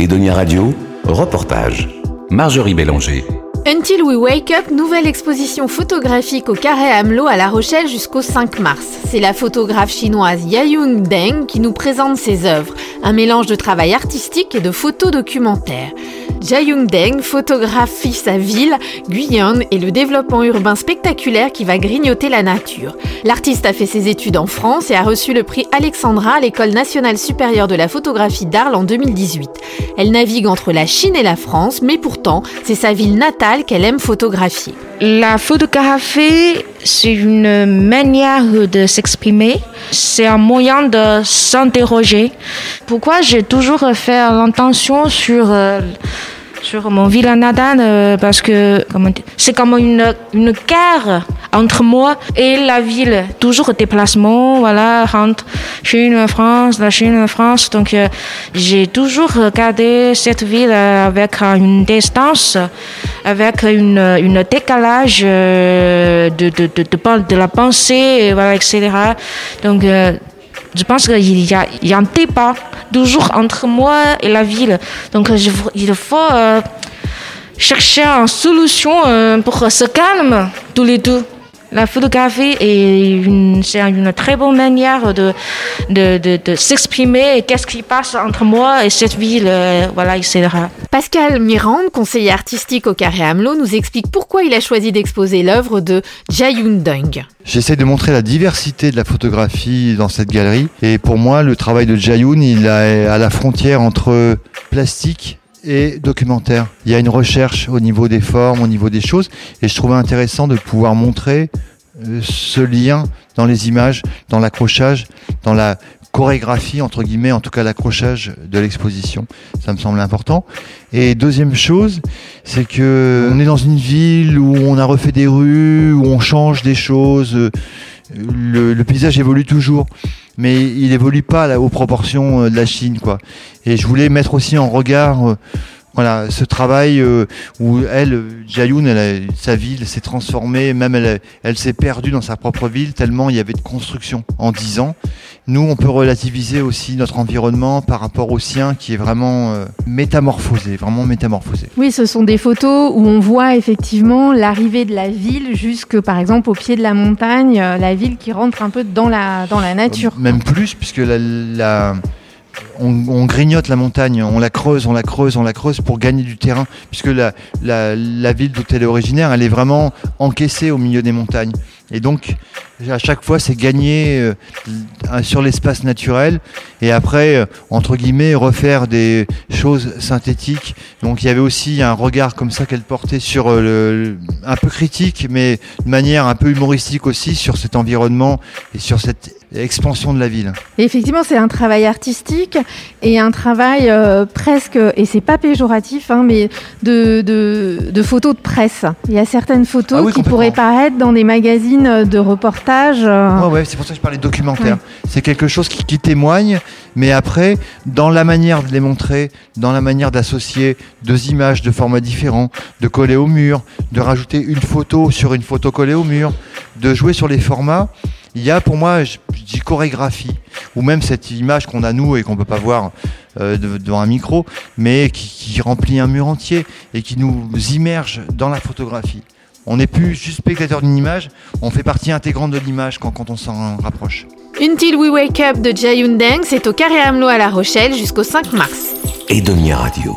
Edonia Radio, reportage. Marjorie Bélanger. Until We Wake Up, nouvelle exposition photographique au Carré Hamelot à La Rochelle jusqu'au 5 mars. C'est la photographe chinoise Yayung Deng qui nous présente ses œuvres, un mélange de travail artistique et de photos documentaires. Jayung Deng photographie sa ville, Guyane et le développement urbain spectaculaire qui va grignoter la nature. L'artiste a fait ses études en France et a reçu le prix Alexandra à l'École nationale supérieure de la photographie d'Arles en 2018. Elle navigue entre la Chine et la France, mais pourtant, c'est sa ville natale qu'elle aime photographier. La photographie, c'est une manière de s'exprimer, c'est un moyen de s'interroger. Pourquoi j'ai toujours fait l'intention sur euh, sur mon ville natale euh, parce que c'est comme une, une guerre entre moi et la ville. Toujours déplacement, voilà, entre Chine, France, la Chine, France. Donc, euh, j'ai toujours regardé cette ville avec une distance, avec une, une décalage de, de, de, de, de la pensée, voilà, etc. Donc, je pense qu'il y a, il y a un débat toujours entre moi et la ville. Donc il faut euh, chercher une solution euh, pour se calmer tous les deux. La photographie est une, c'est une très bonne manière de, de, de, s'exprimer qu'est-ce qui passe entre moi et cette ville, euh, voilà, etc. Pascal Mirande, conseiller artistique au Carré Hamelot, nous explique pourquoi il a choisi d'exposer l'œuvre de Jayun Dung. J'essaie de montrer la diversité de la photographie dans cette galerie. Et pour moi, le travail de Jayun, il est à la frontière entre plastique et documentaire. Il y a une recherche au niveau des formes, au niveau des choses, et je trouvais intéressant de pouvoir montrer euh, ce lien dans les images, dans l'accrochage, dans la chorégraphie, entre guillemets, en tout cas l'accrochage de l'exposition. Ça me semble important. Et deuxième chose, c'est que on est dans une ville où on a refait des rues, où on change des choses. Le, paysage évolue toujours mais il évolue pas aux proportions euh, de la Chine, quoi. Et je voulais mettre aussi en regard euh, voilà, ce travail euh, où elle, Jayoun, elle sa ville s'est transformée, même elle, elle s'est perdue dans sa propre ville tellement il y avait de construction en dix ans. Nous, on peut relativiser aussi notre environnement par rapport au sien qui est vraiment euh, métamorphosé, vraiment métamorphosé. Oui, ce sont des photos où on voit effectivement l'arrivée de la ville jusque, par exemple, au pied de la montagne, euh, la ville qui rentre un peu dans la, dans la nature. Même plus, puisque la, la on, grignote la montagne, on la creuse, on la creuse, on la creuse pour gagner du terrain, puisque la, la, ville d'où elle est originaire, elle est vraiment encaissée au milieu des montagnes. Et donc, à chaque fois, c'est gagner euh, sur l'espace naturel et après, euh, entre guillemets, refaire des choses synthétiques. Donc, il y avait aussi un regard comme ça qu'elle portait sur euh, le, un peu critique, mais de manière un peu humoristique aussi sur cet environnement et sur cette expansion de la ville. effectivement, c'est un travail artistique et un travail presque, et c'est pas péjoratif, hein, mais de, de, photos de presse. Il y a certaines photos ah qui pourraient paraître dans des magazines de reportage. Euh. Ouais, c'est pour ça que je parlais de documentaire. C'est quelque chose qui, témoigne, mais après, dans la manière de les montrer, dans la manière d'associer deux images de formats différents, de coller au mur, de rajouter une photo sur une photo collée au mur, de jouer sur les formats, il y a pour moi, je, dis chorégraphie, ou même cette image qu'on a nous et qu'on peut pas voir euh, devant un micro, mais qui, qui remplit un mur entier et qui nous immerge dans la photographie. On n'est plus juste spectateur d'une image, on fait partie intégrante de l'image quand, quand on s'en rapproche. Until We Wake Up de Jayun Deng, c'est au Carré Hamelot à La Rochelle jusqu'au 5 mars. Edonia Radio.